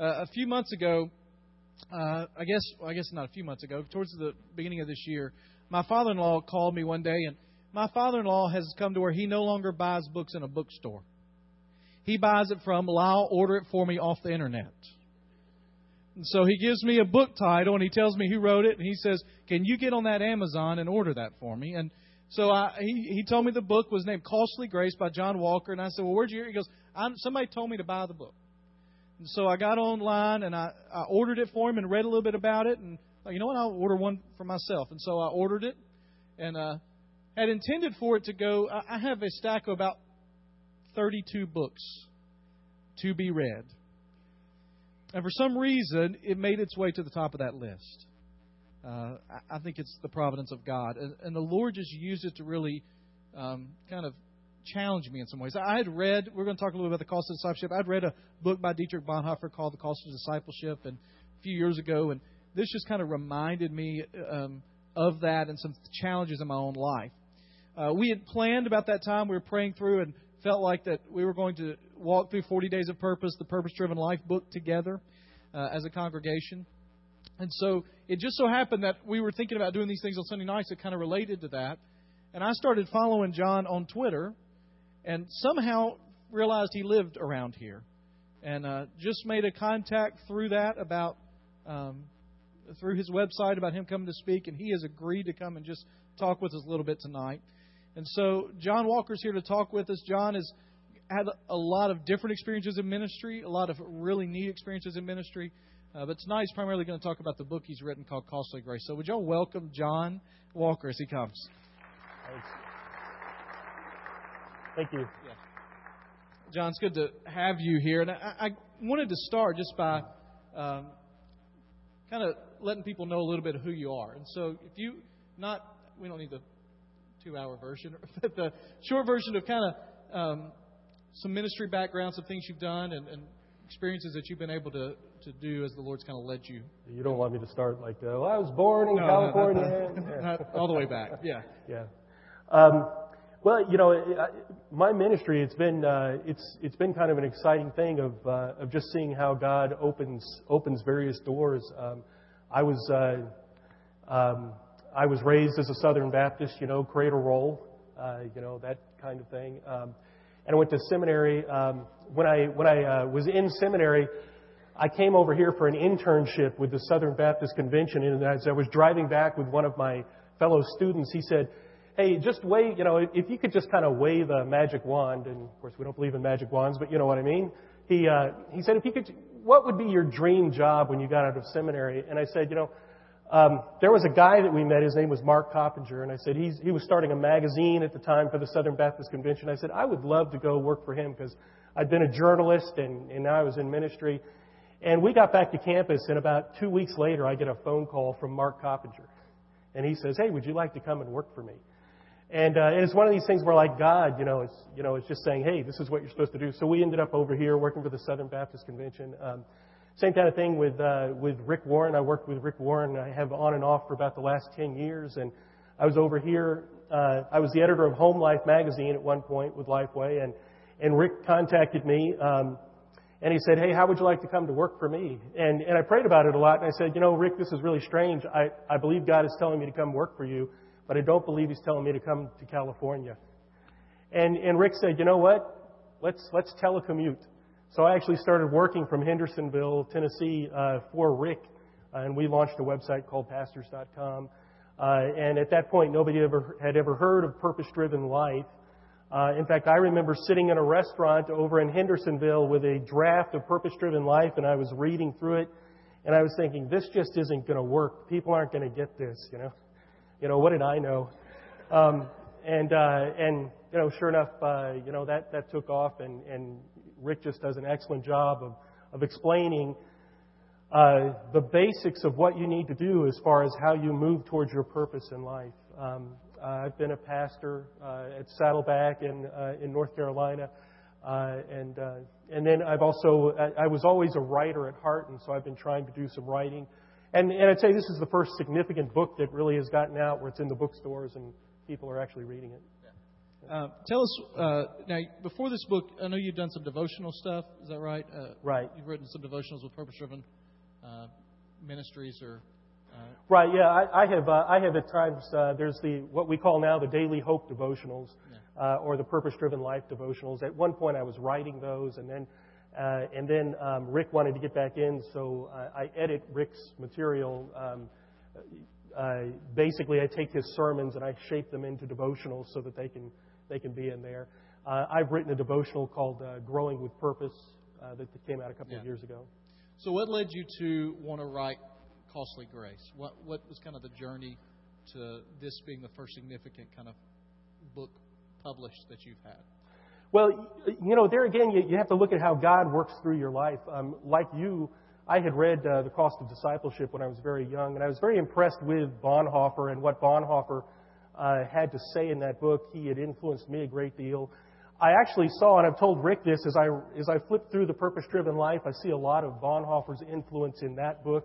Uh, a few months ago, uh, I guess I guess not a few months ago, towards the beginning of this year, my father-in-law called me one day, and my father-in-law has come to where he no longer buys books in a bookstore. He buys it from, well, I'll order it for me off the internet. And so he gives me a book title and he tells me who wrote it and he says, "Can you get on that Amazon and order that for me?" And so I, he he told me the book was named Costly Grace by Jon Walker, and I said, "Well, where'd you hear?" He goes, I'm, "Somebody told me to buy the book." And so I got online and I, I ordered it for him and read a little bit about it and you know what? I'll order one for myself. And so I ordered it and uh, had intended for it to go. I have a stack of about 32 books to be read. And for some reason, it made its way to the top of that list. Uh, I think it's the providence of God. And, and, the Lord just used it to really um, kind of challenge me in some ways. I had read, we're going to talk a little bit about the cost of discipleship. I'd read a book by Dietrich Bonhoeffer called The Cost of Discipleship and a few years ago, and this just kind of reminded me um, of that and some challenges in my own life. Uh, we had planned about that time, we were praying through and felt like that we were going to walk through 40 Days of Purpose, the Purpose Driven Life book together uh, as a congregation. And so it just so happened that we were thinking about doing these things on Sunday nights that kind of related to that. And I started following Jon on Twitter and somehow realized he lived around here. And uh, just made a contact through that about, um, through his website about him coming to speak. And he has agreed to come and just talk with us a little bit tonight. And so Jon Walker's here to talk with us. Jon has had a lot of different experiences in ministry, a lot of really neat experiences in ministry. Uh, but tonight he's primarily going to talk about the book he's written called Costly Grace. So would y'all welcome Jon Walker as he comes? Thanks. Thank you. Yeah. Jon, it's good to have you here. And I, I wanted to start just by um, kind of letting people know a little bit of who you are. And so if you, not, we don't need the two hour version, but the short version of kind of um, some ministry background, some things you've done, and, and experiences that you've been able to, to do as the Lord's kind of led you. You don't want me to start like, uh, well, I was born in no, California. Not, not, not, all the way back. Yeah. Yeah. Um, well, you know, my ministry it's been uh, it's it's been kind of an exciting thing of uh, of just seeing how God opens opens various doors. Um, I was uh, um, I was raised as a Southern Baptist, you know, cradle roll, uh, you know that kind of thing. Um, and I went to seminary. Um, when I when I uh, was in seminary, I came over here for an internship with the Southern Baptist Convention, and as I was driving back with one of my fellow students, he said, "Hey, just wave, you know, if you could just kind of wave a magic wand." And of course, we don't believe in magic wands, but you know what I mean. He uh, he said, "If you could, what would be your dream job when you got out of seminary?" And I said, "You know." Um, there was a guy that we met. His name was Mark Coppenger, and I said he's, he was starting a magazine at the time for the Southern Baptist Convention. I said I would love to go work for him because I'd been a journalist and, and now I was in ministry. And we got back to campus, and about two weeks later, I get a phone call from Mark Coppenger, and he says, "Hey, would you like to come and work for me?" And, uh, and it's one of these things where, like God, you know, it's you know, it's just saying, "Hey, this is what you're supposed to do." So we ended up over here working for the Southern Baptist Convention. Um, same kind of thing with uh, with Rick Warren. I worked with Rick Warren. I have on and off for about the last ten years, and I was over here. Uh, I was the editor of Home Life magazine at one point with Lifeway, and and Rick contacted me, um, and he said, "Hey, how would you like to come to work for me?" And and I prayed about it a lot, and I said, "You know, Rick, this is really strange. I I believe God is telling me to come work for you, but I don't believe He's telling me to come to California." And and Rick said, "You know what? Let's let's telecommute." So I actually started working from Hendersonville, Tennessee, uh, for Rick, uh, and we launched a website called Pastors.com. Uh, and at that point, nobody ever had ever heard of purpose-driven life. Uh, in fact, I remember sitting in a restaurant over in Hendersonville with a draft of Purpose-Driven Life, and I was reading through it, and I was thinking, this just isn't going to work. People aren't going to get this, you know. You know, what did I know? Um, and uh, and you know, sure enough, uh, you know that that took off, and and Rick just does an excellent job of, of explaining uh, the basics of what you need to do as far as how you move towards your purpose in life. Um, uh, I've been a pastor uh, at Saddleback in uh, in North Carolina, and and then I've also I, I was always a writer at heart, and so I've been trying to do some writing. And, and I'd say this is the first significant book that really has gotten out where it's in the bookstores and people are actually reading it. Uh, tell us uh, now. Before this book, I know you've done some devotional stuff. Is that right? Uh, Right. You've written some devotionals with purpose-driven uh, ministries, or uh, Right. Yeah. I, I have. Uh, I have at times. Uh, there's the what we call now the Daily Hope devotionals, uh, or the Purpose-Driven Life devotionals. At one point, I was writing those, and then, uh, and then um, Rick wanted to get back in, so uh, I edit Rick's material. Um, uh, basically, I take his sermons and I shape them into devotionals so that they can they can be in there. Uh, I've written a devotional called uh, "Growing with Purpose" uh, that came out a couple of years ago. so. What led you to want to write "Costly Grace"? What what was kind of the journey to this being the first significant kind of book published that you've had? Well, you know, there again, you, you have to look at how God works through your life. Um, like you, I had read uh, The Cost of Discipleship when I was very young, and I was very impressed with Bonhoeffer and what Bonhoeffer uh, had to say in that book. He had influenced me a great deal. I actually saw, and I've told Rick this, as I, as I flip through The Purpose Driven Life, I see a lot of Bonhoeffer's influence in that book.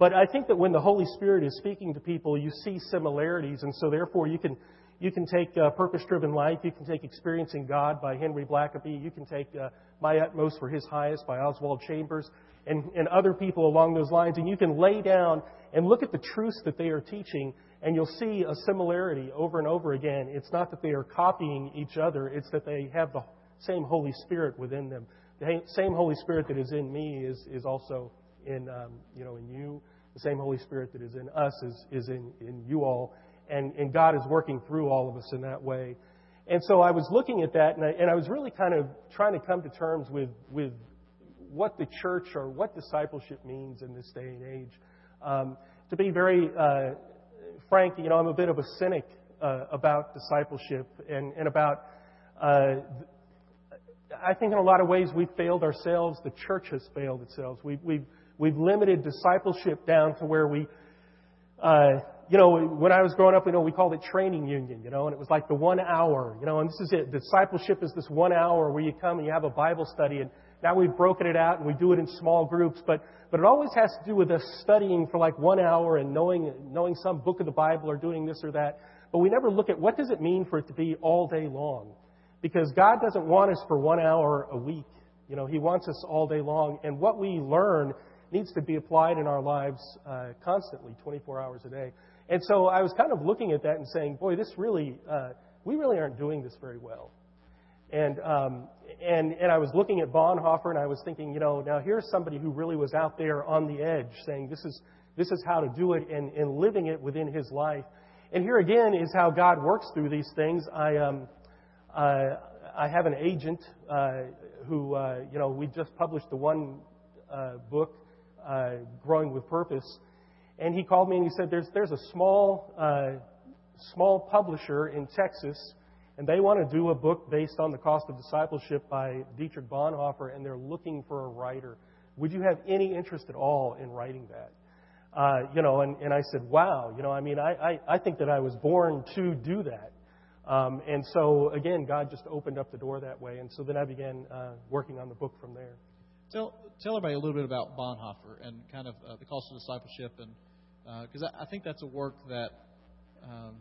But I think that when the Holy Spirit is speaking to people, you see similarities, and so therefore you can you can take uh, Purpose Driven Life, you can take Experiencing God by Henry Blackaby, you can take uh, My Utmost for His Highest by Oswald Chambers, and, and other people along those lines, and you can lay down and look at the truths that they are teaching, and you'll see a similarity over and over again. It's not that they are copying each other, it's that they have the same Holy Spirit within them. The same Holy Spirit that is in me is, is also in, um, you know, in you. The same Holy Spirit that is in us is, is in, in you all. And, and God is working through all of us in that way. And so I was looking at that, and I, and I was really kind of trying to come to terms with, with what the church or what discipleship means in this day and age. Um, to be very uh, frank, you know, I'm a bit of a cynic uh, about discipleship and, and about. Uh, I think in a lot of ways we've failed ourselves. The church has failed itself. We've, we've, we've limited discipleship down to where we, uh, you know, when I was growing up, you know, we called it training union, you know, and it was like the one hour, you know, and this is it. Discipleship is this one hour where you come and you have a Bible study, and now we've broken it out and we do it in small groups, but, but it always has to do with us studying for like one hour and knowing, knowing some book of the Bible or doing this or that. But we never look at what does it mean for it to be all day long. Because God doesn't want us for one hour a week. You know, He wants us all day long. And what we learn needs to be applied in our lives uh, constantly, 24 hours a day. And so I was kind of looking at that and saying, boy, this really, uh, we really aren't doing this very well. And, um, and, and I was looking at Bonhoeffer and I was thinking, you know, now here's somebody who really was out there on the edge saying this is, this is how to do it and, and living it within his life. And here again is how God works through these things. I, um, uh, I have an agent uh, who, uh, you know, we just published the one uh, book, uh, Growing with Purpose, and he called me and he said, "There's there's a small uh, small publisher in Texas, and they want to do a book based on the cost of discipleship by Dietrich Bonhoeffer, and they're looking for a writer. Would you have any interest at all in writing that?" Uh, you know, and, and I said, "Wow, you know, I mean, I, I I think that I was born to do that." Um, and so, again, God just opened up the door that way. And so then I began uh, working on the book from there. Tell tell everybody a little bit about Bonhoeffer and kind of uh, the cost of discipleship, and because I, I think that's a work that um,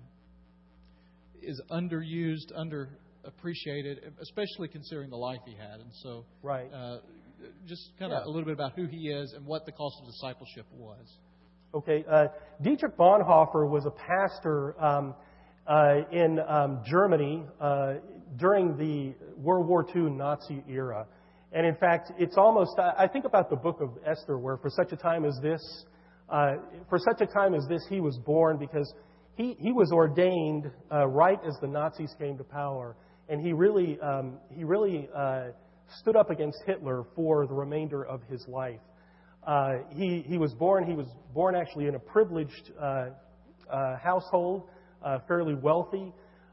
is underused, underappreciated, especially considering the life he had. And so, Right. uh, just kind of Yeah. a little bit about who he is and what the cost of discipleship was. Okay. Uh, Dietrich Bonhoeffer was a pastor um, uh, in um, Germany uh, during the World War II Nazi era. And in fact, it's almost, I think about the book of Esther, where for such a time as this, uh, for such a time as this, he was born because he, he was ordained uh, right as the Nazis came to power. And he really, um, he really uh, stood up against Hitler for the remainder of his life. Uh, he, he was born, he was born actually in a privileged uh, uh, household, fairly wealthy,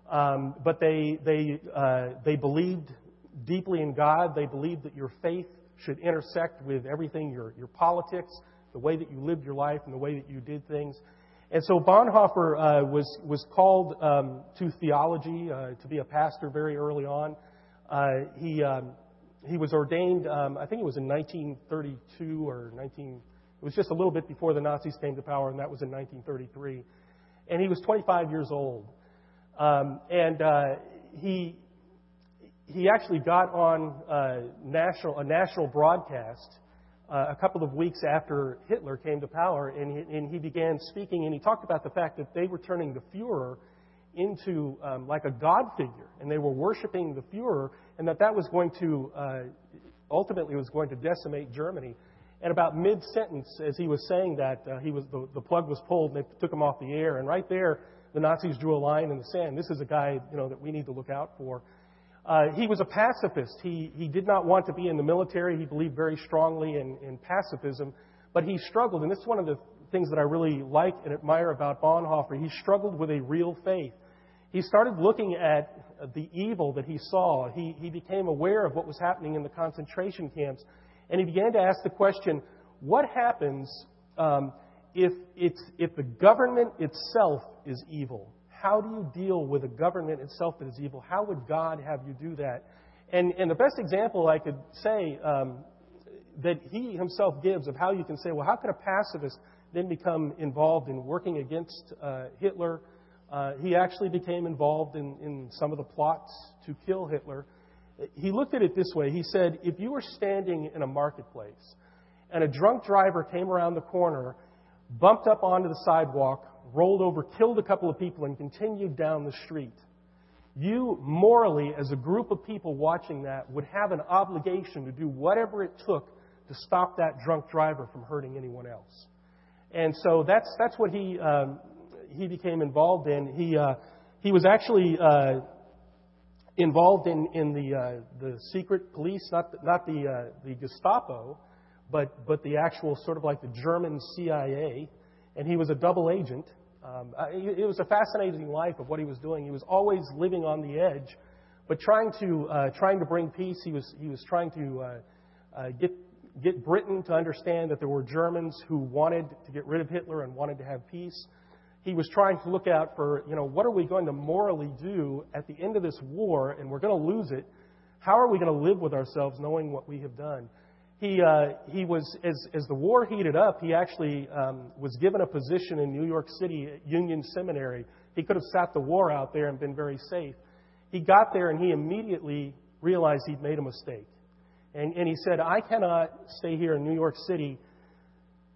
um, but they, they, they believed deeply in God. They believed that your faith should intersect with everything, your, your politics, the way that you lived your life, and the way that you did things. And so Bonhoeffer uh, was, was called um, to theology, uh, to be a pastor very early on. Uh, he, um, he was ordained, um, I think it was in 1932 or 19, it was just a little bit before the Nazis came to power, and that was in 1933. And he was 25 years old. Um, and uh, he he actually got on uh, national a national broadcast uh, a couple of weeks after Hitler came to power, and he, and he began speaking, and he talked about the fact that they were turning the Fuhrer into um, like a god figure, and they were worshiping the Fuhrer, and that that was going to uh, ultimately was going to decimate Germany. And about mid-sentence, as he was saying that, uh, he was the, the plug was pulled, and they took him off the air, and right there, the Nazis drew a line in the sand. This is a guy, you know, that we need to look out for. Uh, he was a pacifist. He, he did not want to be in the military. He believed very strongly in, in pacifism, but he struggled, and this is one of the things that I really like and admire about Bonhoeffer. He struggled with a real faith. He started looking at the evil that he saw. He, he became aware of what was happening in the concentration camps. And he began to ask the question what happens um, if, it's, if the government itself is evil? How do you deal with a government itself that is evil? How would God have you do that? And, and the best example I could say um, that he himself gives of how you can say, well, how could a pacifist then become involved in working against uh, Hitler? Uh, he actually became involved in, in some of the plots to kill Hitler. He looked at it this way. He said, if you were standing in a marketplace and a drunk driver came around the corner, bumped up onto the sidewalk, rolled over, killed a couple of people, and continued down the street, you morally, as a group of people watching that, would have an obligation to do whatever it took to stop that drunk driver from hurting anyone else. And so that's, that's what he, um, he became involved in. He, uh, he was actually uh, involved in, in the, uh, the secret police, not the, not the, uh, the Gestapo, but, but the actual sort of like the German CIA. And he was a double agent. Um, it, was a fascinating life of what he was doing. He was always living on the edge, but trying to, uh, trying to bring peace. He was, he was trying to uh, uh, get, get Britain to understand that there were Germans who wanted to get rid of Hitler and wanted to have peace he was trying to look out for, you know, what are we going to morally do at the end of this war, and we're going to lose it. How are we going to live with ourselves knowing what we have done? He, uh, he was, as, as the war heated up, he actually um, was given a position in New York City at Union Seminary. He could have sat the war out there and been very safe. He got there and he immediately realized he'd made a mistake. And, and he said, I cannot stay here in New York City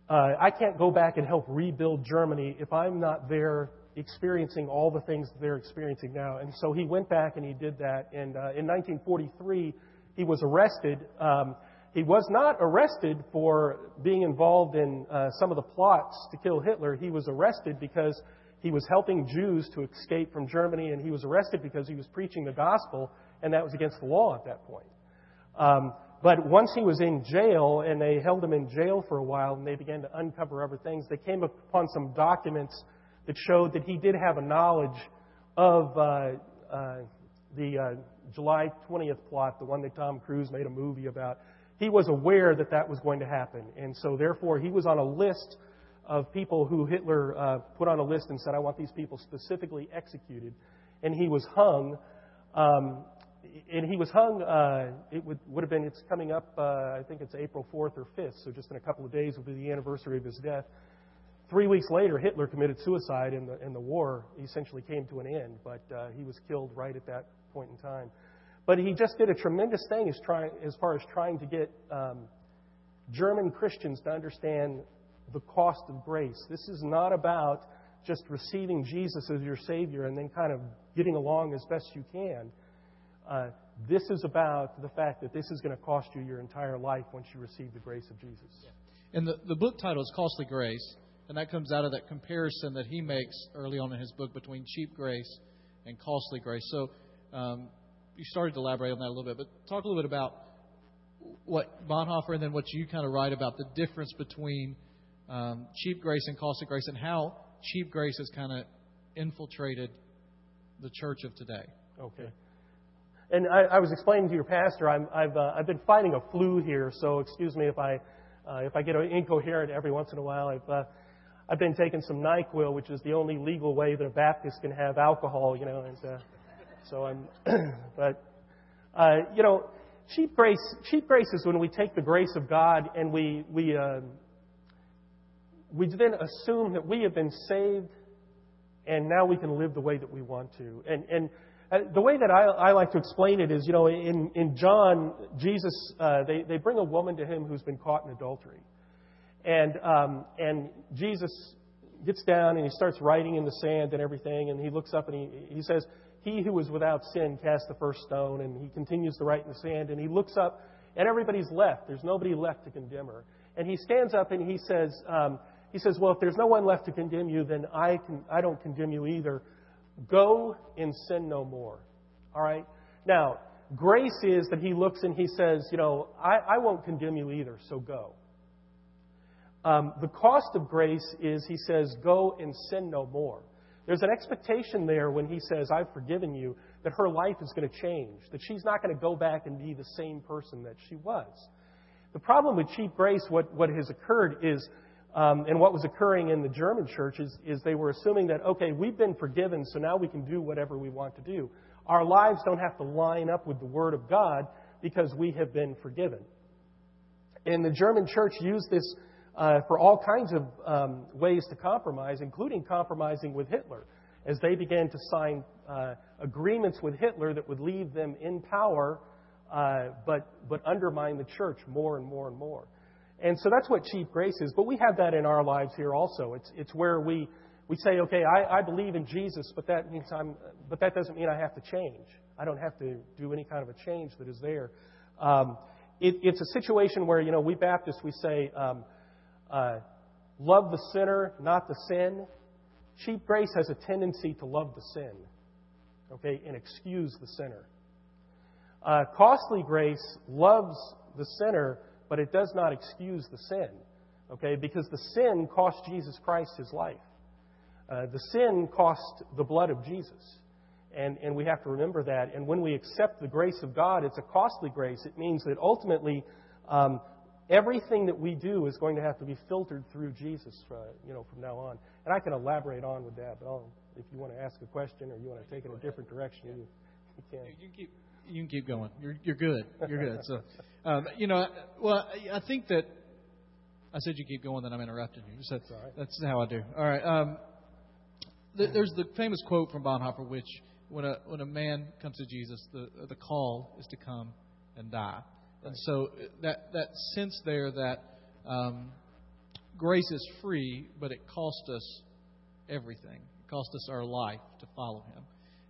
uh, I can't go back and help rebuild Germany if I'm not there experiencing all the things that they're experiencing now. And so he went back and he did that. And uh, in 1943, he was arrested. Um, he was not arrested for being involved in uh, some of the plots to kill Hitler. He was arrested because he was helping Jews to escape from Germany, and he was arrested because he was preaching the gospel, and that was against the law at that point. Um, but once he was in jail, and they held him in jail for a while, and they began to uncover other things, they came upon some documents that showed that he did have a knowledge of uh, uh, the uh, July 20th plot, the one that Tom Cruise made a movie about. He was aware that that was going to happen, and so therefore he was on a list of people who Hitler uh, put on a list and said, "I want these people specifically executed," and he was hung. Um, and he was hung. Uh, it would, would have been. It's coming up. Uh, I think it's April 4th or 5th. So just in a couple of days will be the anniversary of his death. Three weeks later, Hitler committed suicide, and the, and the war essentially came to an end. But uh, he was killed right at that point in time. But he just did a tremendous thing as, as far as trying to get um, German Christians to understand the cost of grace. This is not about just receiving Jesus as your Savior and then kind of getting along as best you can. Uh, this is about the fact that this is going to cost you your entire life once you receive the grace of Jesus. And the, the book title is Costly Grace, and that comes out of that comparison that he makes early on in his book between cheap grace and costly grace. So um, you started to elaborate on that a little bit, but talk a little bit about what Bonhoeffer and then what you kind of write about the difference between um, cheap grace and costly grace and how cheap grace has kind of infiltrated the church of today. Okay. And I, I was explaining to your pastor, I'm, I've, uh, I've been fighting a flu here, so excuse me if I, uh, if I get incoherent every once in a while. I've, uh, I've been taking some NyQuil, which is the only legal way that a Baptist can have alcohol, you know, and uh, so I'm, but, uh, you know, cheap grace, cheap grace is when we take the grace of God and we, we, uh, we then assume that we have been saved and now we can live the way that we want to. And, and Uh, the way that I, I like to explain it is, you know, in, in John, Jesus, uh, they, they bring a woman to him who's been caught in adultery. And, um, and Jesus gets down and he starts writing in the sand and everything, and he looks up and he, he says, He who is without sin cast the first stone, and he continues to write in the sand, and he looks up, and everybody's left. There's nobody left to condemn her. And he stands up and he says, um, he says, Well, if there's no one left to condemn you, then I, can, I don't condemn you either. Go and sin no more. All right? Now, grace is that he looks and he says, You know, I, I won't condemn you either, so go. Um, the cost of grace is he says, Go and sin no more. There's an expectation there when he says, I've forgiven you, that her life is going to change, that she's not going to go back and be the same person that she was. The problem with cheap grace, what, what has occurred is um, and what was occurring in the German church is, is they were assuming that, okay, we've been forgiven, so now we can do whatever we want to do. Our lives don't have to line up with the Word of God because we have been forgiven. And the German church used this uh, for all kinds of um, ways to compromise, including compromising with Hitler, as they began to sign uh, agreements with Hitler that would leave them in power, uh, but, but undermine the church more and more and more. And so that's what cheap grace is. But we have that in our lives here also. It's, it's where we, we say, okay, I, I believe in Jesus, but that, means I'm, but that doesn't mean I have to change. I don't have to do any kind of a change that is there. Um, it, it's a situation where, you know, we Baptists, we say, um, uh, love the sinner, not the sin. Cheap grace has a tendency to love the sin, okay, and excuse the sinner. Uh, costly grace loves the sinner, but it does not excuse the sin, okay? Because the sin cost Jesus Christ his life. Uh, the sin cost the blood of Jesus. And, and we have to remember that. And when we accept the grace of God, it's a costly grace. It means that ultimately, um, everything that we do is going to have to be filtered through Jesus, uh, you know, from now on. And I can elaborate on with that, but I'll, if you want to ask a question or you want to take it a different direction, you, you can. You can keep you can keep going. You're you're good. You're good. So, um, you know, well, I think that I said you keep going, then I'm interrupting you. So that's, that's how I do. All right. Um, th- there's the famous quote from Bonhoeffer, which when a when a man comes to Jesus, the the call is to come and die. And so that that sense there that um, grace is free, but it costs us everything. It costs us our life to follow Him.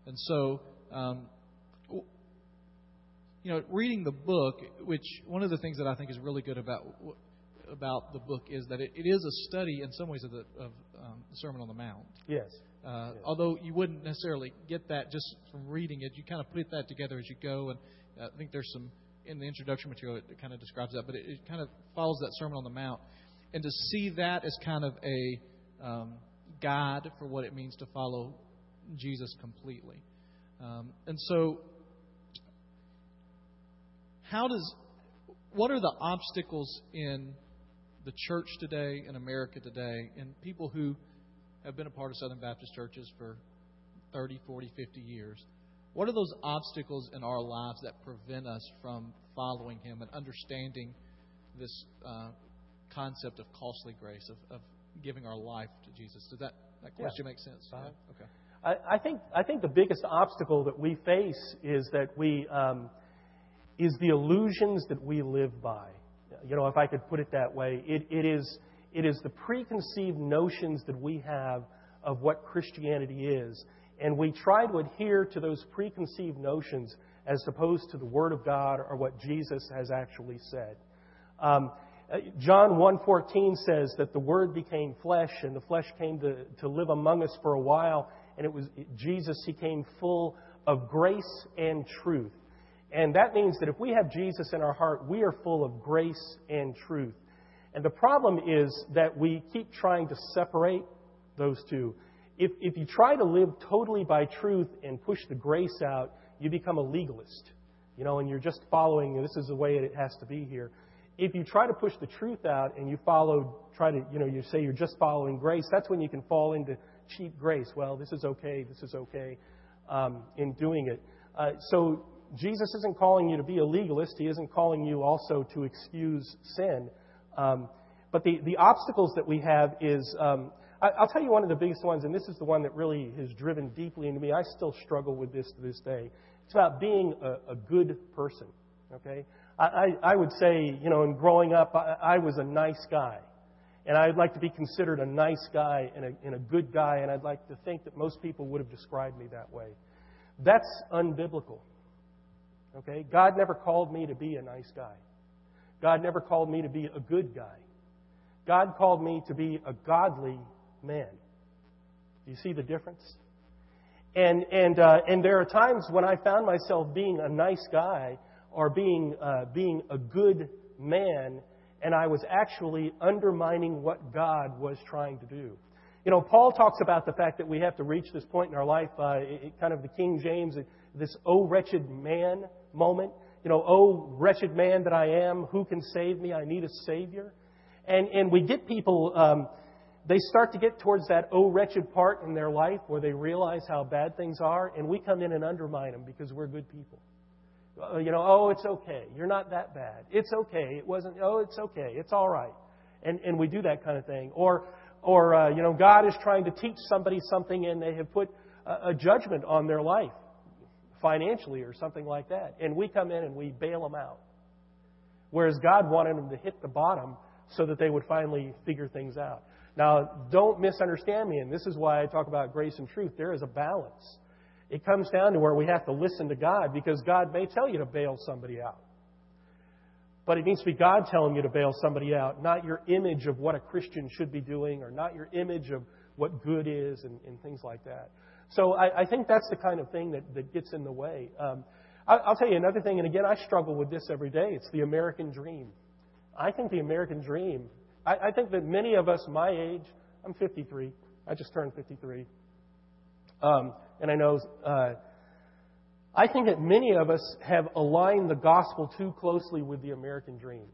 And so um, you know, reading the book, which one of the things that I think is really good about about the book is that it, it is a study in some ways of the of um, the Sermon on the Mount. Yes. Uh, yes. Although you wouldn't necessarily get that just from reading it, you kind of put that together as you go, and uh, I think there's some in the introduction material it kind of describes that, but it, it kind of follows that Sermon on the Mount, and to see that as kind of a um, guide for what it means to follow Jesus completely. Um, and so how does what are the obstacles in the church today in America today and people who have been a part of Southern Baptist churches for 30, 40, 50 years? What are those obstacles in our lives that prevent us from following Him and understanding this uh, concept of costly grace, of, of, giving our life to Jesus? Does that, that question yeah. make sense? Uh-huh. Yeah. Okay. I, I, think, I think the biggest obstacle that we face is that we. Um, is the illusions that we live by. You know, if I could put it that way, it, it, is, it is the preconceived notions that we have of what Christianity is. And we try to adhere to those preconceived notions as opposed to the Word of God or what Jesus has actually said. Um, John 1.14 says that the Word became flesh, and the flesh came to, to live among us for a while, and it was Jesus, He came full of grace and truth. And that means that if we have Jesus in our heart, we are full of grace and truth. And the problem is that we keep trying to separate those two. If, if you try to live totally by truth and push the grace out, you become a legalist. You know, and you're just following, this is the way it has to be here. If you try to push the truth out and you follow, try to, you know, you say you're just following grace, that's when you can fall into cheap grace. Well, this is okay, this is okay um, in doing it. Uh, so Jesus isn't calling you to be a legalist. He isn't calling you also to excuse sin. Um, but the, the obstacles that we have is, um, I'll tell you one of the biggest ones, and this is the one that really has driven deeply into me. I still struggle with this to this day. It's about being a, a good person. Okay, I, I, I would say, you know, in growing up, I, I was a nice guy. And I'd like to be considered a nice guy and a, and a good guy, and I'd like to think that most people would have described me that way. That's unbiblical. Okay? God never called me to be a nice guy. God never called me to be a good guy. God called me to be a godly man. Do you see the difference? And, and, uh, and there are times when I found myself being a nice guy or being, uh, being a good man and I was actually undermining what God was trying to do. You know, Paul talks about the fact that we have to reach this point in our life, uh, it, kind of the King James, this "Oh wretched man" moment. You know, "Oh wretched man that I am, who can save me? I need a savior." And and we get people. Um, they start to get towards that oh wretched part in their life where they realize how bad things are, and we come in and undermine them because we're good people. Uh, you know, oh, it's okay. You're not that bad. It's okay. It wasn't, oh, it's okay. It's all right. And, and we do that kind of thing. Or, or uh, you know, God is trying to teach somebody something and they have put a, a judgment on their life financially or something like that. And we come in and we bail them out. Whereas God wanted them to hit the bottom so that they would finally figure things out. Now, don't misunderstand me, and this is why I talk about grace and truth. There is a balance. It comes down to where we have to listen to God because God may tell you to bail somebody out. But it needs to be God telling you to bail somebody out, not your image of what a Christian should be doing or not your image of what good is and, and things like that. So I, I, think that's the kind of thing that, that gets in the way. Um, I, I'll tell you another thing, and again, I struggle with this every day. It's the American dream. I think the American dream, I, I think that many of us my age, I'm 53, I just turned 53. Um, and I know, uh, I think that many of us have aligned the gospel too closely with the American dream,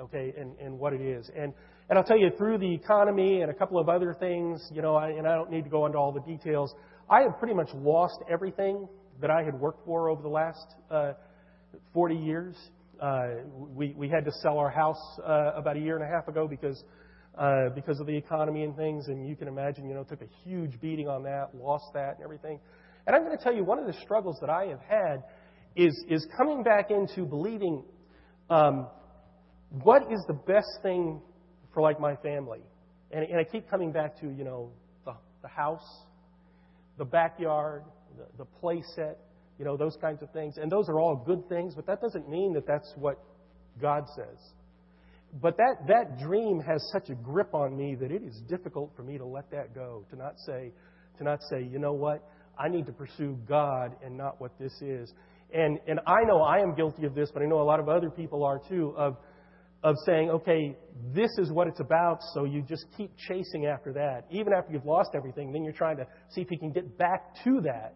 okay, and, and what it is. And, and I'll tell you, through the economy and a couple of other things, you know, I, and I don't need to go into all the details, I have pretty much lost everything that I had worked for over the last uh, 40 years. Uh, we, we had to sell our house uh, about a year and a half ago because uh, because of the economy and things. And you can imagine, you know, took a huge beating on that, lost that and everything. And I'm going to tell you, one of the struggles that I have had is, is coming back into believing um, what is the best thing for like my family. And, and I keep coming back to, you know, the, the house, the backyard, the, the play you know, those kinds of things. And those are all good things, but that doesn't mean that that's what God says. But that, that dream has such a grip on me that it is difficult for me to let that go, to not say, to not say, you know what, I need to pursue God and not what this is. And, and I know I am guilty of this, but I know a lot of other people are too, of, of saying, okay, this is what it's about, so you just keep chasing after that. Even after you've lost everything, then you're trying to see if you can get back to that,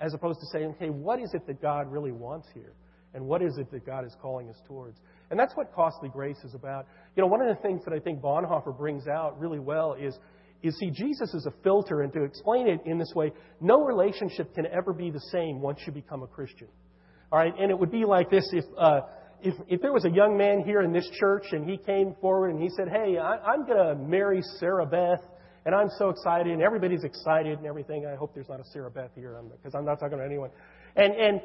as opposed to saying, okay, what is it that God really wants here? And what is it that God is calling us towards? And that's what costly grace is about. You know, one of the things that I think Bonhoeffer brings out really well is, is see, Jesus is a filter, and to explain it in this way, no relationship can ever be the same once you become a Christian. All right, and it would be like this if, uh, if, if there was a young man here in this church and he came forward and he said, Hey, I, I'm going to marry Sarah Beth, and I'm so excited, and everybody's excited and everything. I hope there's not a Sarah Beth here because I'm not talking to anyone. And, and,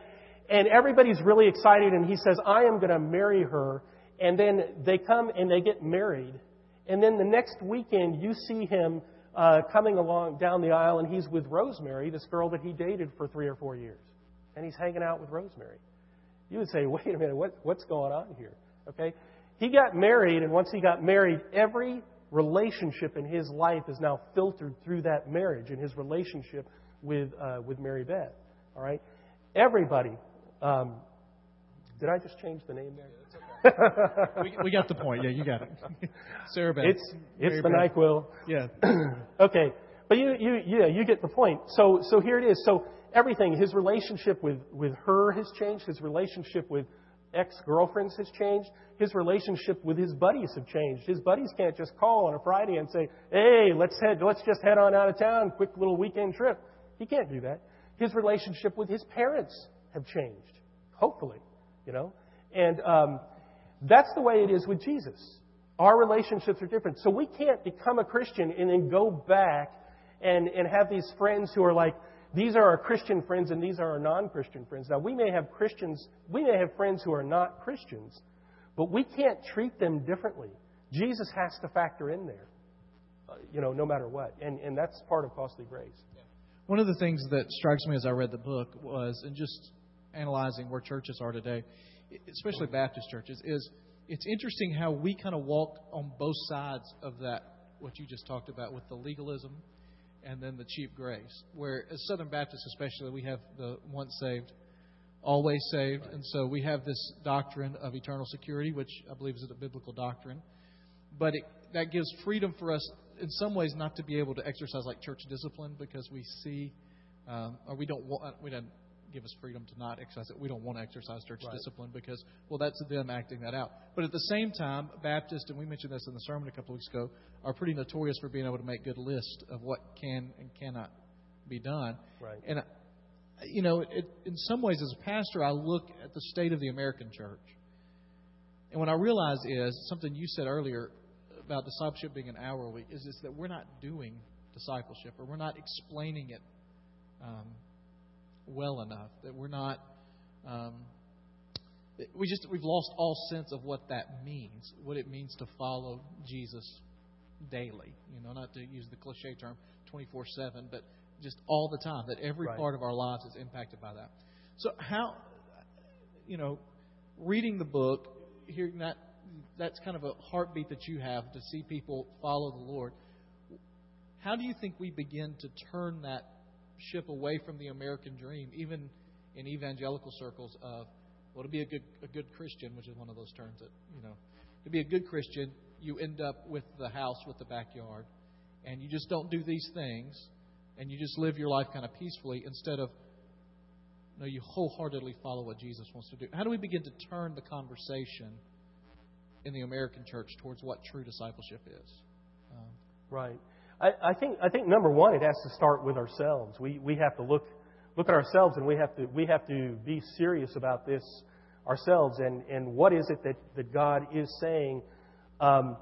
and everybody's really excited, and he says, I am going to marry her. And then they come and they get married. And then the next weekend, you see him uh, coming along down the aisle, and he's with Rosemary, this girl that he dated for three or four years. And he's hanging out with Rosemary. You would say, wait a minute, what, what's going on here? Okay? He got married, and once he got married, every relationship in his life is now filtered through that marriage and his relationship with, uh, with Mary Beth. All right? Everybody um, did I just change the name there? Yeah, okay. we, we, got the point. Yeah, you got it. Sarah Beth. It's it's the Beth. Nyquil. Yeah. okay, but you you yeah you get the point. So so here it is. So everything his relationship with with her has changed. His relationship with ex girlfriends has changed. His relationship with his buddies have changed. His buddies can't just call on a Friday and say, "Hey, let's head let's just head on out of town, quick little weekend trip." He can't do that. His relationship with his parents have changed hopefully, you know. And um, that's the way it is with Jesus. Our relationships are different. So we can't become a Christian and then go back and, and have these friends who are like, these are our Christian friends and these are our non Christian friends. Now, we may have Christians, we may have friends who are not Christians, but we can't treat them differently. Jesus has to factor in there, uh, you know, no matter what. And, and that's part of costly grace. One of the things that strikes me as I read the book was, and just analyzing where churches are today, especially Baptist churches, is it's interesting how we kind of walk on both sides of that, what you just talked about with the legalism and then the cheap grace. Where as Southern Baptists, especially, we have the once saved, always saved, and so we have this doctrine of eternal security, which I believe is a biblical doctrine. But it, that gives freedom for us, in some ways, not to be able to exercise like church discipline because we see, um, or we don't want, we don't give us freedom to not exercise it. We don't want to exercise church right. discipline because, well, that's them acting that out. But at the same time, Baptists, and we mentioned this in the sermon a couple of weeks ago, are pretty notorious for being able to make good lists of what can and cannot be done. Right. And, you know, it, in some ways, as a pastor, I look at the state of the American church. And what I realize is something you said earlier about discipleship being an hour a week is, is that we're not doing discipleship or we're not explaining it um, well enough, that we're not. Um, we just we've lost all sense of what that means, what it means to follow Jesus daily. You know, not to use the cliche term 24/7, but just all the time. That every right. part of our lives is impacted by that. So how, you know, reading the book, hearing that, that's kind of a heartbeat that you have to see people follow the Lord. How do you think we begin to turn that ship away from the American dream, even in evangelical circles of, well, to be a good a good Christian, which is one of those terms that you know, to be a good Christian, you end up with the house with the backyard, and you just don't do these things, and you just live your life kind of peacefully instead of no, you wholeheartedly follow what Jesus wants to do. How do we begin to turn the conversation in the American church towards what true discipleship is? Um, right. I, I think I think number one, it has to start with ourselves. We we have to look look at ourselves, and we have to we have to be serious about this ourselves. And and what is it that that God is saying? Um,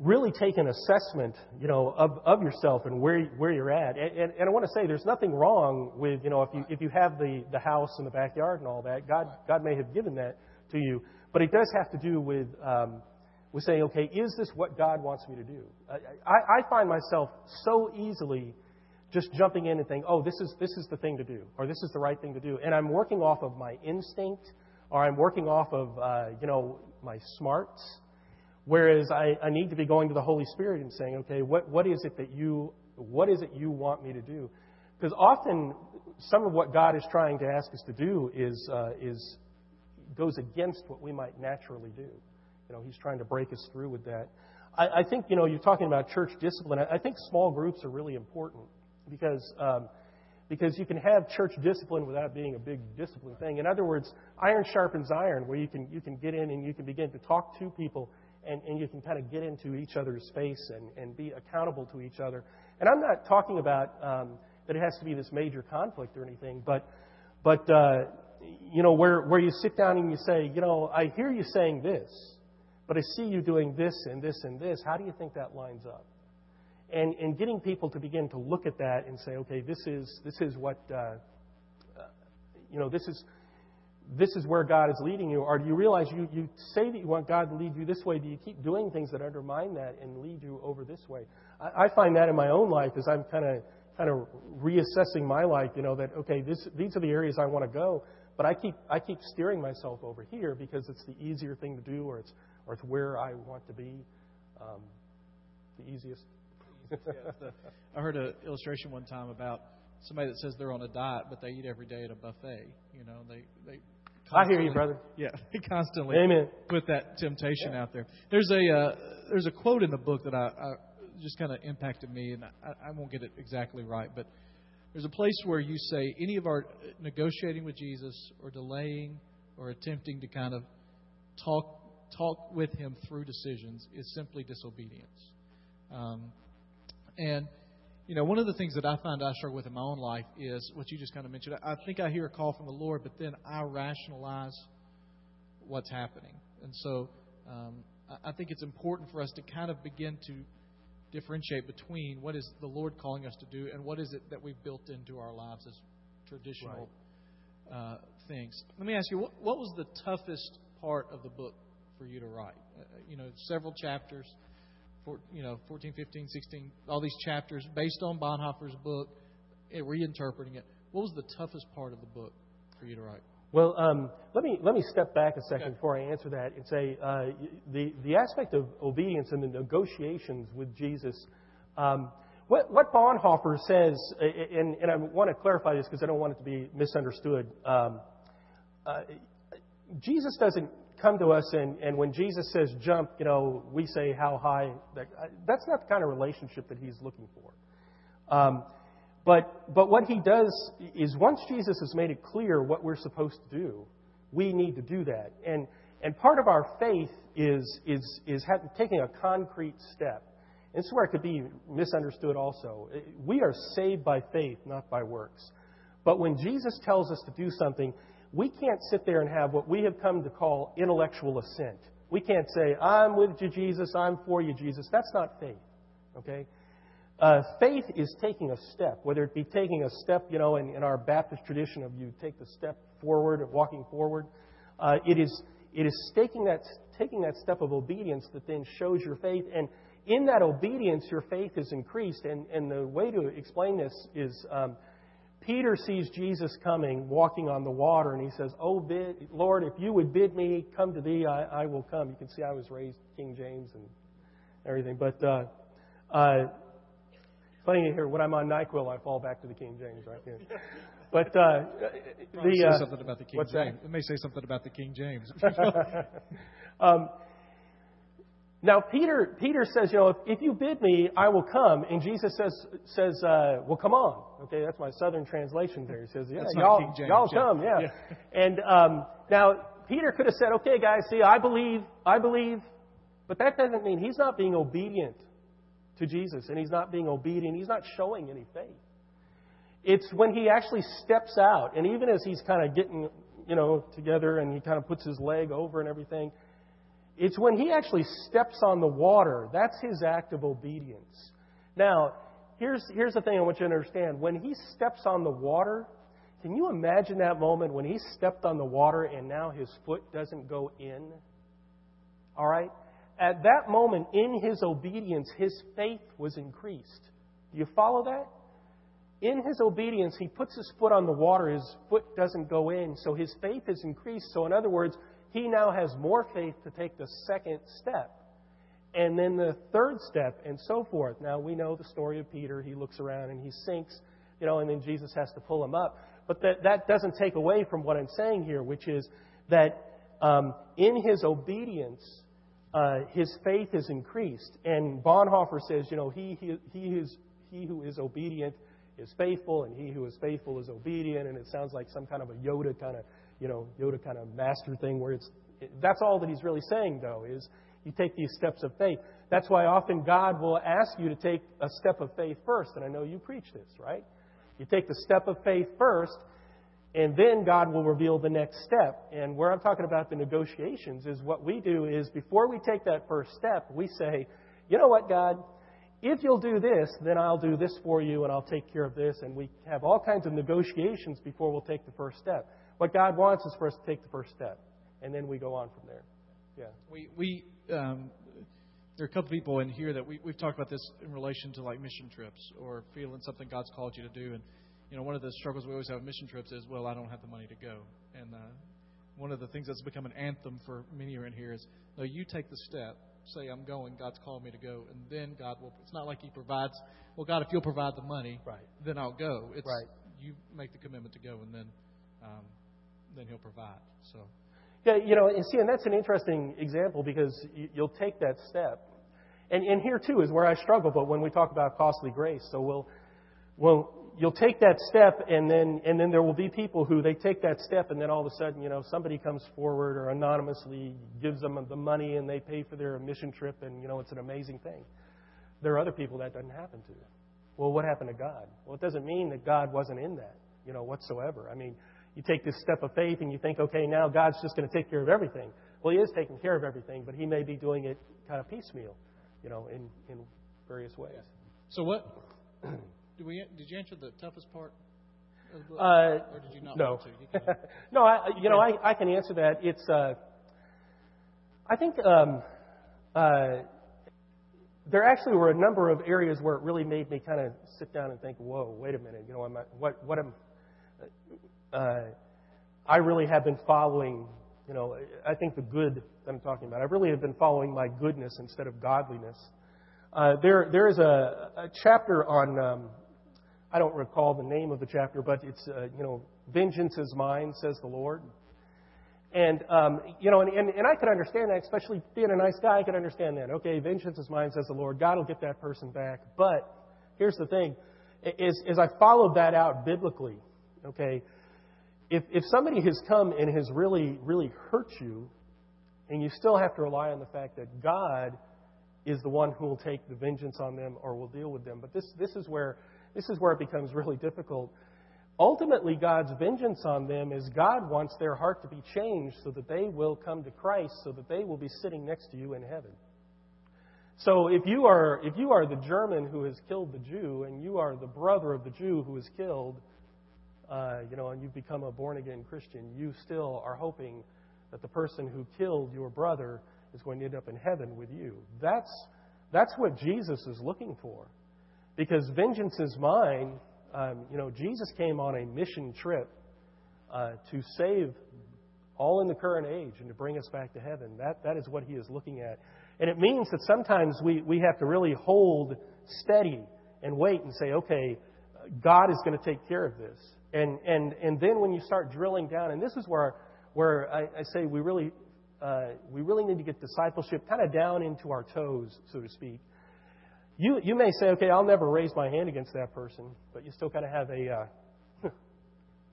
really take an assessment, you know, of, of yourself and where where you're at. And, and, and I want to say, there's nothing wrong with, you know, if you if you have the the house and the backyard and all that, God God may have given that to you, but it does have to do with um, was saying, okay, is this what God wants me to do? I, I find myself so easily just jumping in and thinking, oh, this is, this is the thing to do, or this is the right thing to do. And I'm working off of my instinct, or I'm working off of, uh, you know, my smarts. Whereas I, I need to be going to the Holy Spirit and saying, okay, what, what is it that you, what is it you want me to do? Because often some of what God is trying to ask us to do is, uh, is goes against what we might naturally do. You know, he's trying to break us through with that. I, I think, you know, you're talking about church discipline. I, I think small groups are really important because um, because you can have church discipline without being a big discipline thing. In other words, iron sharpens iron, where you can you can get in and you can begin to talk to people and, and you can kind of get into each other's space and, and be accountable to each other. And I'm not talking about um, that it has to be this major conflict or anything, but but uh, you know where where you sit down and you say, you know, I hear you saying this, but I see you doing this and this and this. How do you think that lines up? And, and getting people to begin to look at that and say, okay, this is, this is what, uh, uh, you know, this is, this is where God is leading you. Or do you realize you, you say that you want God to lead you this way? Do you keep doing things that undermine that and lead you over this way? I, I find that in my own life as I'm kind of kind of reassessing my life, you know, that okay, this, these are the areas I want to go, but I keep I keep steering myself over here because it's the easier thing to do, or it's or it's where I want to be. Um, the easiest. yeah, the, I heard an illustration one time about somebody that says they're on a diet, but they eat every day at a buffet. You know, they they. I hear you, brother. Yeah, they constantly Amen. put that temptation yeah. out there. There's a uh, there's a quote in the book that I, I just kind of impacted me, and I, I won't get it exactly right, but there's a place where you say any of our negotiating with Jesus or delaying or attempting to kind of talk talk with Him through decisions is simply disobedience. Um, and, you know, one of the things that I find I struggle with in my own life is what you just kind of mentioned. I think I hear a call from the Lord, but then I rationalize what's happening. And so um, I think it's important for us to kind of begin to differentiate between what is the Lord calling us to do and what is it that we've built into our lives as traditional right. uh, things. Let me ask you, what, what, was the toughest part of the book for you to write? Uh, you know, several chapters, for, you know, 14, 15, 16, all these chapters based on Bonhoeffer's book, eh, reinterpreting it. What was the toughest part of the book for you to write? Well, um, let me let me step back a second okay. before I answer that and say uh, the the aspect of obedience and the negotiations with Jesus. Um, what, what Bonhoeffer says, and, and I want to clarify this because I don't want it to be misunderstood. Um, uh, Jesus doesn't come to us and, and when Jesus says jump, you know, we say how high. That, uh, that's not the kind of relationship that he's looking for. Um, but, but what he does is once Jesus has made it clear what we're supposed to do, we need to do that. And, and part of our faith is, is, is taking a concrete step. And this is where it could be misunderstood also. We are saved by faith, not by works. But when Jesus tells us to do something, we can't sit there and have what we have come to call intellectual assent. We can't say, I'm with you, Jesus, I'm for you, Jesus. That's not faith. Okay? Uh, faith is taking a step, whether it be taking a step, you know, in, in our Baptist tradition of you take the step forward, walking forward. Uh, it is it is taking that taking that step of obedience that then shows your faith, and in that obedience, your faith is increased. And and the way to explain this is. Um, Peter sees Jesus coming, walking on the water, and he says, Oh, bid, Lord, if you would bid me come to thee, I, I will come. You can see I was raised King James and everything. But uh, uh, Funny to hear when I'm on NyQuil, I fall back to the King James, right? Yeah. But uh, the uh, something about the King James. That? It may say something about the King James. um, now Peter Peter says, you know, if, if, you bid me, I will come. And Jesus says says, uh, well, come on. Okay, that's my Southern translation there. He says, yeah, that's y'all James, y'all yeah. come, yeah. yeah. And um, now Peter could have said, okay, guys, see, I believe, I believe, but that doesn't mean he's not being obedient to Jesus and he's not being obedient, he's not showing any faith. It's when he actually steps out, and even as he's kind of getting, you know, together and he kind of puts his leg over and everything, it's when he actually steps on the water. That's his act of obedience. Now, here's, here's the thing I want you to understand. When he steps on the water, can you imagine that moment when he stepped on the water and now his foot doesn't go in? All right? At that moment, in his obedience, his faith was increased. Do you follow that? In his obedience, he puts his foot on the water. His foot doesn't go in, so his faith is increased. So, in other words, he now has more faith to take the second step. And then the third step, and so forth. Now, we know the story of Peter. He looks around and he sinks, you know, and then Jesus has to pull him up. But that, that doesn't take away from what I'm saying here, which is that um, in his obedience, uh, his faith is increased. And Bonhoeffer says, you know, he, he, he, is, he who is obedient is faithful, and he who is faithful is obedient. And it sounds like some kind of a Yoda kind of, you know, Yoda kind of master thing where it's, it, that's all that he's really saying, though, is you take these steps of faith. That's why often God will ask you to take a step of faith first. And I know you preach this, right? You take the step of faith first, and then God will reveal the next step. And where I'm talking about the negotiations is what we do is before we take that first step, we say, you know what, God, if you'll do this, then I'll do this for you and I'll take care of this. And we have all kinds of negotiations before we'll take the first step. What God wants is for us to take the first step. And then we go on from there. Yeah. We, we, um, there are a couple people in here that we, we've talked about this in relation to like mission trips or feeling something God's called you to do. And you know, one of the struggles we always have mission trips is, well, I don't have the money to go. And uh, one of the things that's become an anthem for many are in here is, no, you take the step. Say, I'm going. God's called me to go, and then God will. It's not like He provides. Well, God, if you'll provide the money, right. then I'll go. It's right. you make the commitment to go, and then um, then He'll provide. So. Yeah, you know, and see, and that's an interesting example because you'll take that step, and and here too is where I struggle. But when we talk about costly grace, so we'll, well, you'll take that step, and then and then there will be people who they take that step, and then all of a sudden, you know, somebody comes forward or anonymously gives them the money, and they pay for their mission trip, and you know, it's an amazing thing. There are other people that doesn't happen to. Well, what happened to God? Well, it doesn't mean that God wasn't in that, you know, whatsoever. I mean, you take this step of faith and you think, okay, now God's just going to take care of everything. well, He is taking care of everything, but He may be doing it kind of piecemeal, you know, in, in various ways. So what? Did we? Did you answer the toughest part? The Uh, or did you not no. want to? You no, I, you know, I, I can answer that. It's, uh, I think um, uh, there actually were a number of areas where it really made me kind of sit down and think, whoa, wait a minute, you know, I'm, I, what, what am, uh, I really have been following, you know, I think the good that I'm talking about. I really have been following my goodness instead of godliness. Uh, there, there is a, a chapter on, um, I don't recall the name of the chapter, but it's, uh, you know, vengeance is mine, says the Lord. And, um, you know, and, and, and I could understand that, especially being a nice guy, I could understand that. Okay, vengeance is mine, says the Lord. God will get that person back. But here's the thing is, is I followed that out biblically, okay, if, if somebody has come and has really, really hurt you, and you still have to rely on the fact that God is the one who will take the vengeance on them or will deal with them. But this, this, is, where, this is where it becomes really difficult. Ultimately, God's vengeance on them is God wants their heart to be changed so that they will come to Christ, so that they will be sitting next to you in heaven. So if you are, if you are the German who has killed the Jew, and you are the brother of the Jew who is killed, uh, you know, and you've become a born again Christian, you still are hoping that the person who killed your brother is going to end up in heaven with you. That's, that's what Jesus is looking for. Because vengeance is mine. Um, you know, Jesus came on a mission trip uh, to save all in the current age and to bring us back to heaven. That, that is what he is looking at. And it means that sometimes we, we have to really hold steady and wait and say, okay, God is going to take care of this. And, and, and then when you start drilling down, and this is where, where I, I say we really, uh, we really need to get discipleship kind of down into our toes, so to speak. You, you may say, okay, I'll never raise my hand against that person, but you still kind of have a uh,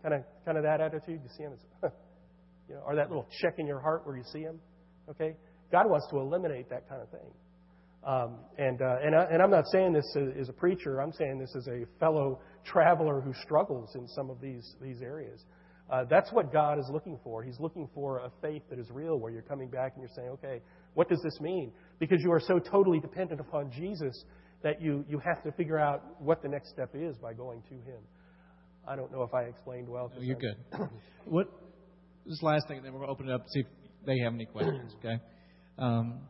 kind of kind of that attitude. You see him as, you know, or that little check in your heart where you see him. Okay, God wants to eliminate that kind of thing. Um, and uh, and, I, and I'm not saying this as a preacher. I'm saying this as a fellow traveler who struggles in some of these these areas. Uh, that's what God is looking for. He's looking for a faith that is real, where you're coming back and you're saying, okay, what does this mean? Because you are so totally dependent upon Jesus that you, you have to figure out what the next step is by going to Him. I don't know if I explained well. No, you're good. what? This last thing, and then we're going to open it up to see if they have any questions. Okay. Um,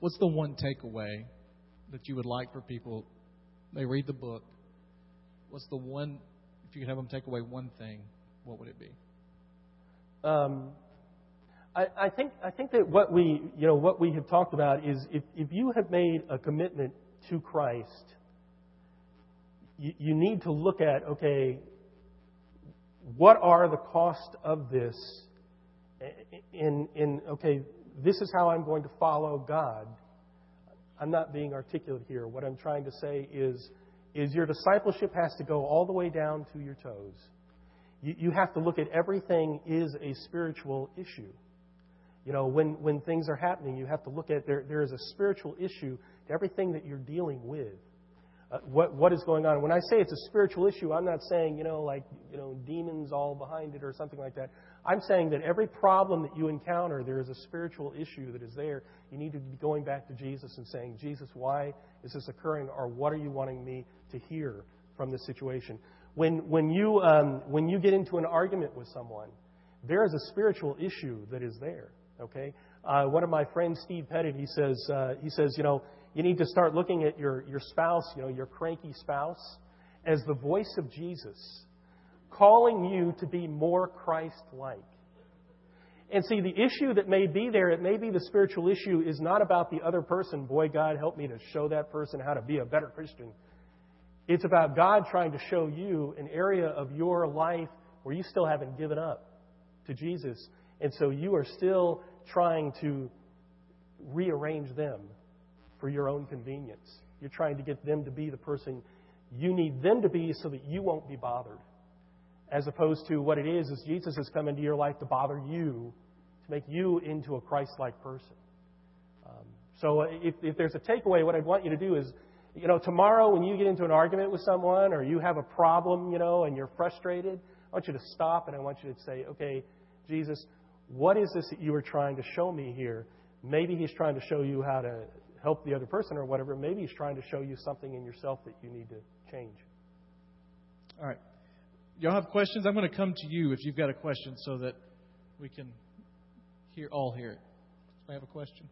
what's the one takeaway that you would like for people? They read the book. What's the one? If you could have them take away one thing, what would it be? Um, I, I think I think that what we you know what we have talked about is if, if you have made a commitment to Christ, you, you need to look at okay, what are the cost of this? In in okay, this is how I'm going to follow God. I'm not being articulate here. What I'm trying to say is is your discipleship has to go all the way down to your toes. You, you have to look at everything is a spiritual issue. You know, when, when things are happening, you have to look at there, there is a spiritual issue to everything that you're dealing with. Uh, what, what is going on? When I say it's a spiritual issue, I'm not saying, you know, like, you know, demons all behind it or something like that. I'm saying that every problem that you encounter, there is a spiritual issue that is there. You need to be going back to Jesus and saying, Jesus, why is this occurring? Or what are you wanting me to hear from this situation? When, when, you, um, when you get into an argument with someone, there is a spiritual issue that is there. Okay, uh, one of my friends, Steve Pettit, he says, uh, he says, you know, you need to start looking at your your spouse, you know, your cranky spouse, as the voice of Jesus, calling you to be more Christ-like. And see, the issue that may be there, it may be the spiritual issue, is not about the other person. Boy, God, help me to show that person how to be a better Christian. It's about God trying to show you an area of your life where you still haven't given up to Jesus. And so you are still trying to rearrange them for your own convenience. You're trying to get them to be the person you need them to be so that you won't be bothered. As opposed to what it is, is Jesus has come into your life to bother you, to make you into a Christ like person. Um, so if, if there's a takeaway, what I'd want you to do is, you know, tomorrow when you get into an argument with someone or you have a problem, you know, and you're frustrated, I want you to stop and I want you to say, okay, Jesus, What is this that you are trying to show me here? Maybe he's trying to show you how to help the other person or whatever. Maybe he's trying to show you something in yourself that you need to change. All right. Y'all have questions? I'm going to come to you if you've got a question so that we can hear all hear it. I have a question?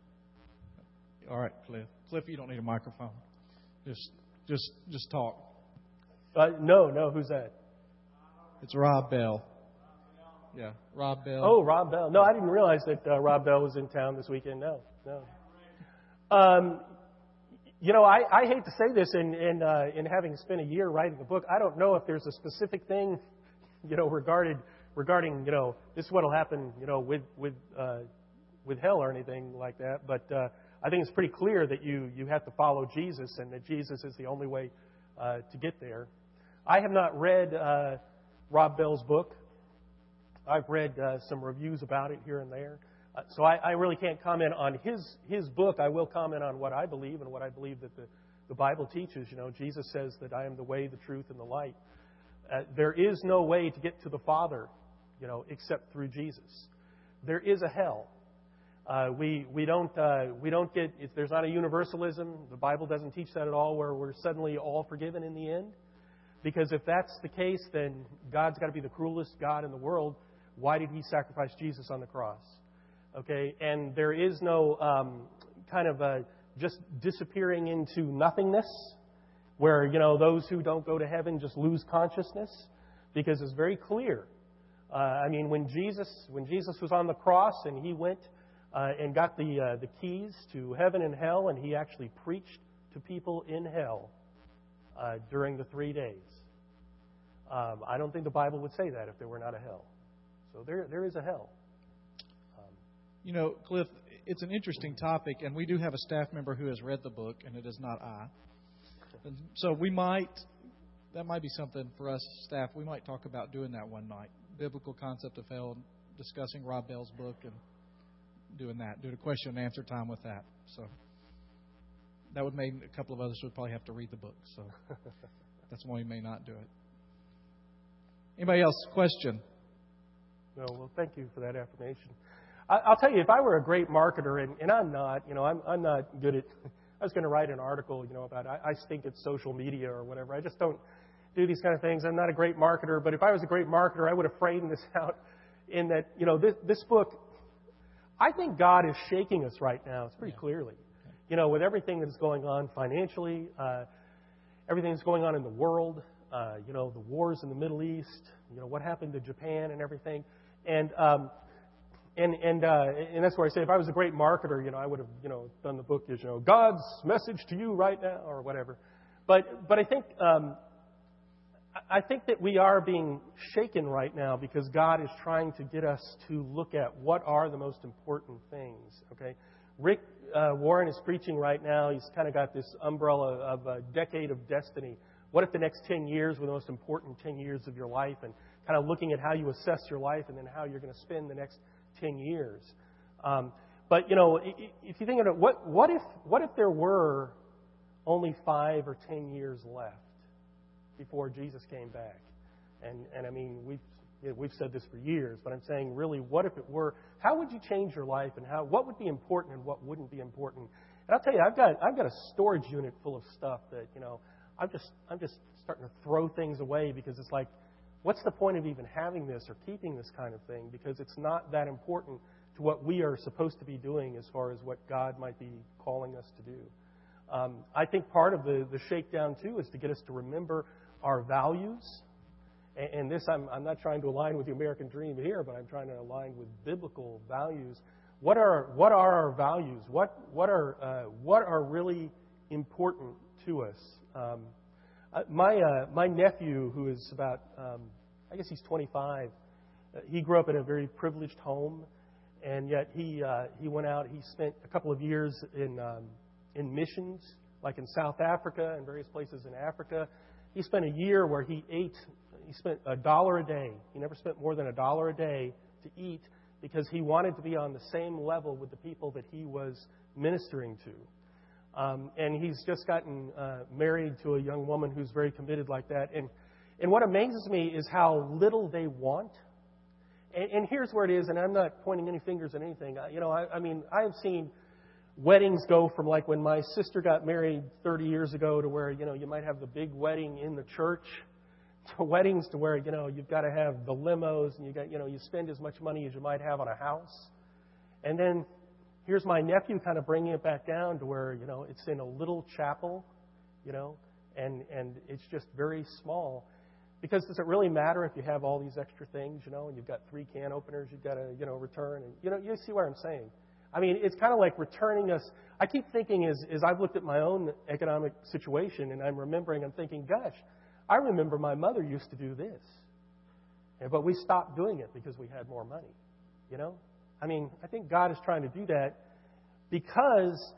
All right, Cliff. Cliff, you don't need a microphone. Just just just talk. Uh, no, no, who's that? It's Rob Bell. Yeah, Rob Bell. Oh, Rob Bell. No, I didn't realize that uh, Rob Bell was in town this weekend. No, no. Um, you know, I, I hate to say this in in, uh, in having spent a year writing the book. I don't know if there's a specific thing, you know, regarded regarding you know this is what'll happen, you know, with with uh, with hell or anything like that. But uh, I think it's pretty clear that you you have to follow Jesus and that Jesus is the only way uh, to get there. I have not read uh, Rob Bell's book. I've read uh, some reviews about it here and there. Uh, so I, I really can't comment on his his book. I will comment on what I believe and what I believe that the the Bible teaches. You know, Jesus says that I am the way, the truth, and the light. Uh, there is no way to get to the Father, you know, except through Jesus. There is a hell. Uh, we we don't uh, we don't get if there's not a universalism. The Bible doesn't teach that at all, where we're suddenly all forgiven in the end. Because if that's the case, then God's got to be the cruelest God in the world. Why did He sacrifice Jesus on the cross? Okay, and there is no um, kind of a just disappearing into nothingness, where you know those who don't go to heaven just lose consciousness, because it's very clear. Uh, I mean, when Jesus when Jesus was on the cross and He went uh, and got the, uh, the keys to heaven and hell, and he actually preached to people in hell uh, during the three days. Um, I don't think the Bible would say that if there were not a hell. So there, there is a hell. Um, you know, Cliff, it's an interesting topic, and we do have a staff member who has read the book, and it is not I. And so we might, that might be something for us staff. We might talk about doing that one night. Biblical concept of hell, discussing Rob Bell's book, and doing that, doing a question and answer time with that. So that would mean a couple of others would probably have to read the book. So that's why we may not do it. Anybody else? Question? No. Well, thank you for that affirmation. I, will tell you, if I were a great marketer, and, and I'm not, you know, I'm, I'm not good at. I was going to write an article, you know, about I, I stink at social media or whatever. I just don't do these kind of things. I'm not a great marketer, but if I was a great marketer, I would have framed this out in that, you know, this, this book I think God is shaking us right now. It's pretty yeah. clearly. You know, with everything that's going on financially, uh, everything that's going on in the world, uh, you know, the wars in the Middle East, you know, what happened to Japan and everything. And, um, and, and, uh, and that's where I say if I was a great marketer, you know, I would have, you know, done the book as, you know, God's message to you right now or whatever. But, but I think, um, I think that we are being shaken right now because God is trying to get us to look at what are the most important things. Okay, Rick uh, Warren is preaching right now. He's kind of got this umbrella of a decade of destiny. What if the next 10 years were the most important 10 years of your life? And kind of looking at how you assess your life and then how you're going to spend the next 10 years. Um, but you know, if you think of it, what what if what if there were only five or 10 years left? before Jesus came back. And, and I mean, we've, you know, we've said this for years, but I'm saying, really, what if it were? How would you change your life, and how, what would be important and what wouldn't be important? And I'll tell you, I've got, I've got a storage unit full of stuff that, you know, I'm just, I'm just starting to throw things away because it's like, what's the point of even having this or keeping this kind of thing? Because it's not that important to what we are supposed to be doing as far as what God might be calling us to do. Um, I think part of the, the shakedown, too, is to get us to remember our values. And this, I'm, I'm not trying to align with the American dream here, but I'm trying to align with biblical values. What are, what are our values? What, what, are, uh, what are really important to us? Um, uh, my, uh, my nephew, who is about, um, I guess he's 25, uh, he grew up in a very privileged home, and yet he, uh, he went out, he spent a couple of years in, um, in missions, like in South Africa and various places in Africa. He spent a year where he ate, he spent a dollar a day. He never spent more than a dollar a day to eat because he wanted to be on the same level with the people that he was ministering to. Um, and he's just gotten uh, married to a young woman who's very committed like that. And, and what amazes me is how little they want And, and here's where it is, and I'm not pointing any fingers at anything. I, you know, I, I mean, I've seen weddings go from like when my sister got married 30 years ago to where, you know, you might have the big wedding in the church to weddings to where, you know, you've got to have the limos and you got, you know, you spend as much money as you might have on a house. And then here's my nephew kind of bringing it back down to where, you know, it's in a little chapel, you know, and, and it's just very small. Because does it really matter if you have all these extra things, you know, and you've got three can openers you've got to, you know, return? And, you know, you see what I'm saying. I mean, it's kind of like returning us. I keep thinking as, as I've looked at my own economic situation and I'm remembering, I'm thinking, gosh, I remember my mother used to do this. But we stopped doing it because we had more money. You know? I mean, I think God is trying to do that because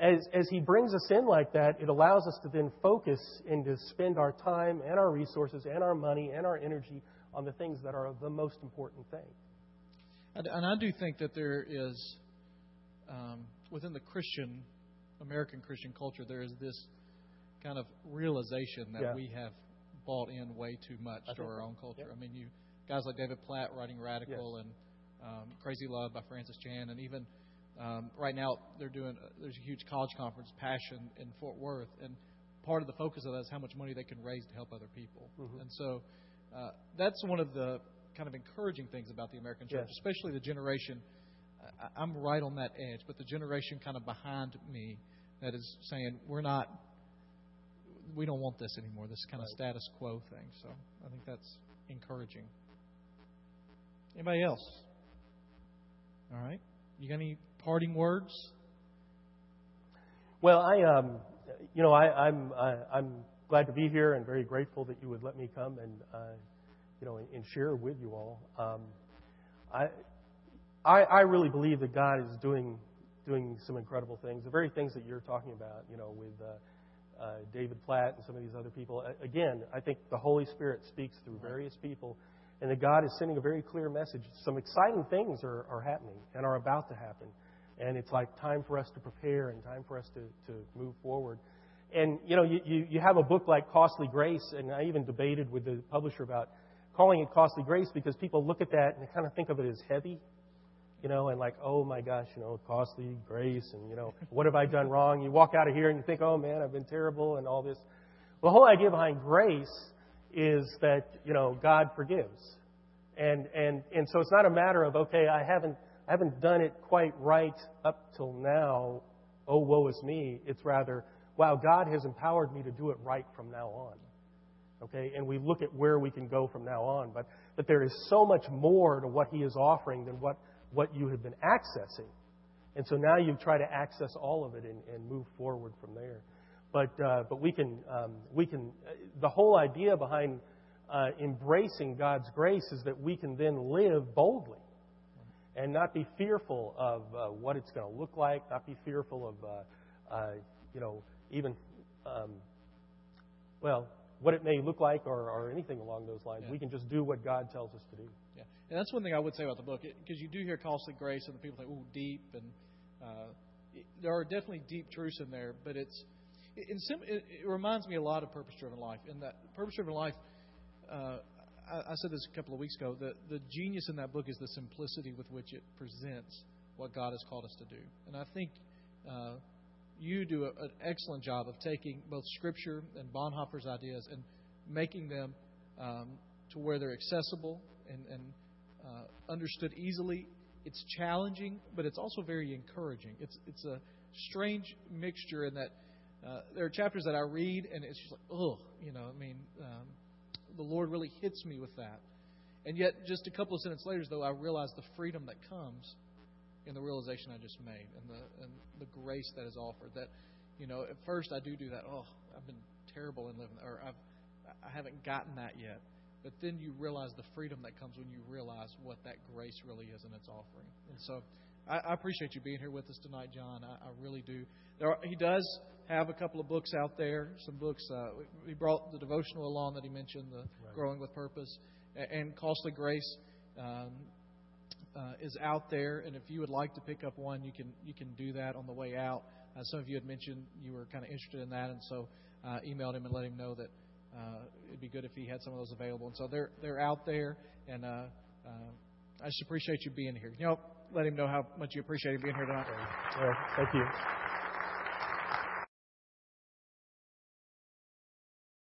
as, as He brings us in like that, it allows us to then focus and to spend our time and our resources and our money and our energy on the things that are the most important thing. And I do think that there is um, within the Christian, American Christian culture, there is this kind of realization that Yeah. we have bought in way too much I to our own culture. Yeah. I mean, you guys like David Platt writing Radical and um, Crazy Love by Francis Chan, and even um, right now they're doing uh, there's a huge college conference, Passion, in Fort Worth, and part of the focus of that is how much money they can raise to help other people. Mhm. And so uh, that's one of the kind of encouraging things about the American church, Yes. especially the generation. I- I'm right on that edge, but the generation kind of behind me that is saying we're not, we don't want this anymore. This kind of status quo thing. So I think that's encouraging. Anybody else? All right. You got any parting words? Well, I, um, you know, I, I'm, I, I'm glad to be here and very grateful that you would let me come and, uh, you know, and, and share with you all. Um, I, I, I really believe that God is doing, doing some incredible things. The very things that you're talking about, you know, with uh, uh, David Platt and some of these other people. Again, I think the Holy Spirit speaks through various people, and that God is sending a very clear message. Some exciting things are, are happening and are about to happen. And it's like time for us to prepare and time for us to, to move forward. And, you know, you, you, you have a book like Costly Grace, and I even debated with the publisher about calling it Costly Grace because people look at that and they kind of think of it as heavy, you know, and like, oh my gosh, you know, costly grace, and, you know, what have I done wrong? You walk out of here and you think, oh man, I've been terrible and all this. The whole idea behind grace is that, you know, God forgives. And, and, and so it's not a matter of, okay, I haven't, I haven't done it quite right up till now. Oh, woe is me. It's rather, wow, God has empowered me to do it right from now on. Okay, and we look at where we can go from now on, but, but there is so much more to what He is offering than what, what you have been accessing. And so now you try to access all of it and, and move forward from there. But, uh, but we can, um, we can, uh, the whole idea behind uh, embracing God's grace is that we can then live boldly and not be fearful of uh, what it's going to look like, not be fearful of, uh, uh, you know, even, um, well, what it may look like or, or anything along those lines. Yeah. We can just do what God tells us to do. Yeah, and that's one thing I would say about the book because you do hear costly grace, and the people think, "Ooh, deep," and uh, it, there are definitely deep truths in there. But it's it, in sim- it, it reminds me a lot of purpose-driven life. In that purpose-driven life, uh, I, I said this a couple of weeks ago. The the genius in that book is the simplicity with which it presents what God has called us to do, and I think. Uh, you do a, an excellent job of taking both Scripture and Bonhoeffer's ideas and making them um, to where they're accessible and, and uh, understood easily. It's challenging, but it's also very encouraging. It's it's a strange mixture in that uh, there are chapters that I read and it's just like, oh, you know, I mean, um, the Lord really hits me with that. And yet, just a couple of sentences later, though, I realize the freedom that comes in the realization I just made and the and the grace that is offered. That you know, at first I do do that. Oh, I've been terrible in living, or I've I haven't gotten that yet. But then you realize the freedom that comes when you realize what that grace really is and its offering. And so, I, I appreciate you being here with us tonight, Jon. I, I really do. There are, he does have a couple of books out there. Some books. Uh, he brought the devotional along that he mentioned, the Right. Growing with Purpose, and, and Costly Grace. Um, uh, is out there, and if you would like to pick up one, you can you can do that on the way out. Uh, some of you had mentioned you were kind of interested in that, and so uh, emailed him and let him know that uh, it'd be good if he had some of those available. And so they're they're out there, and uh, uh, I just appreciate you being here. You know, let him know how much you appreciate him being here tonight. Thank you.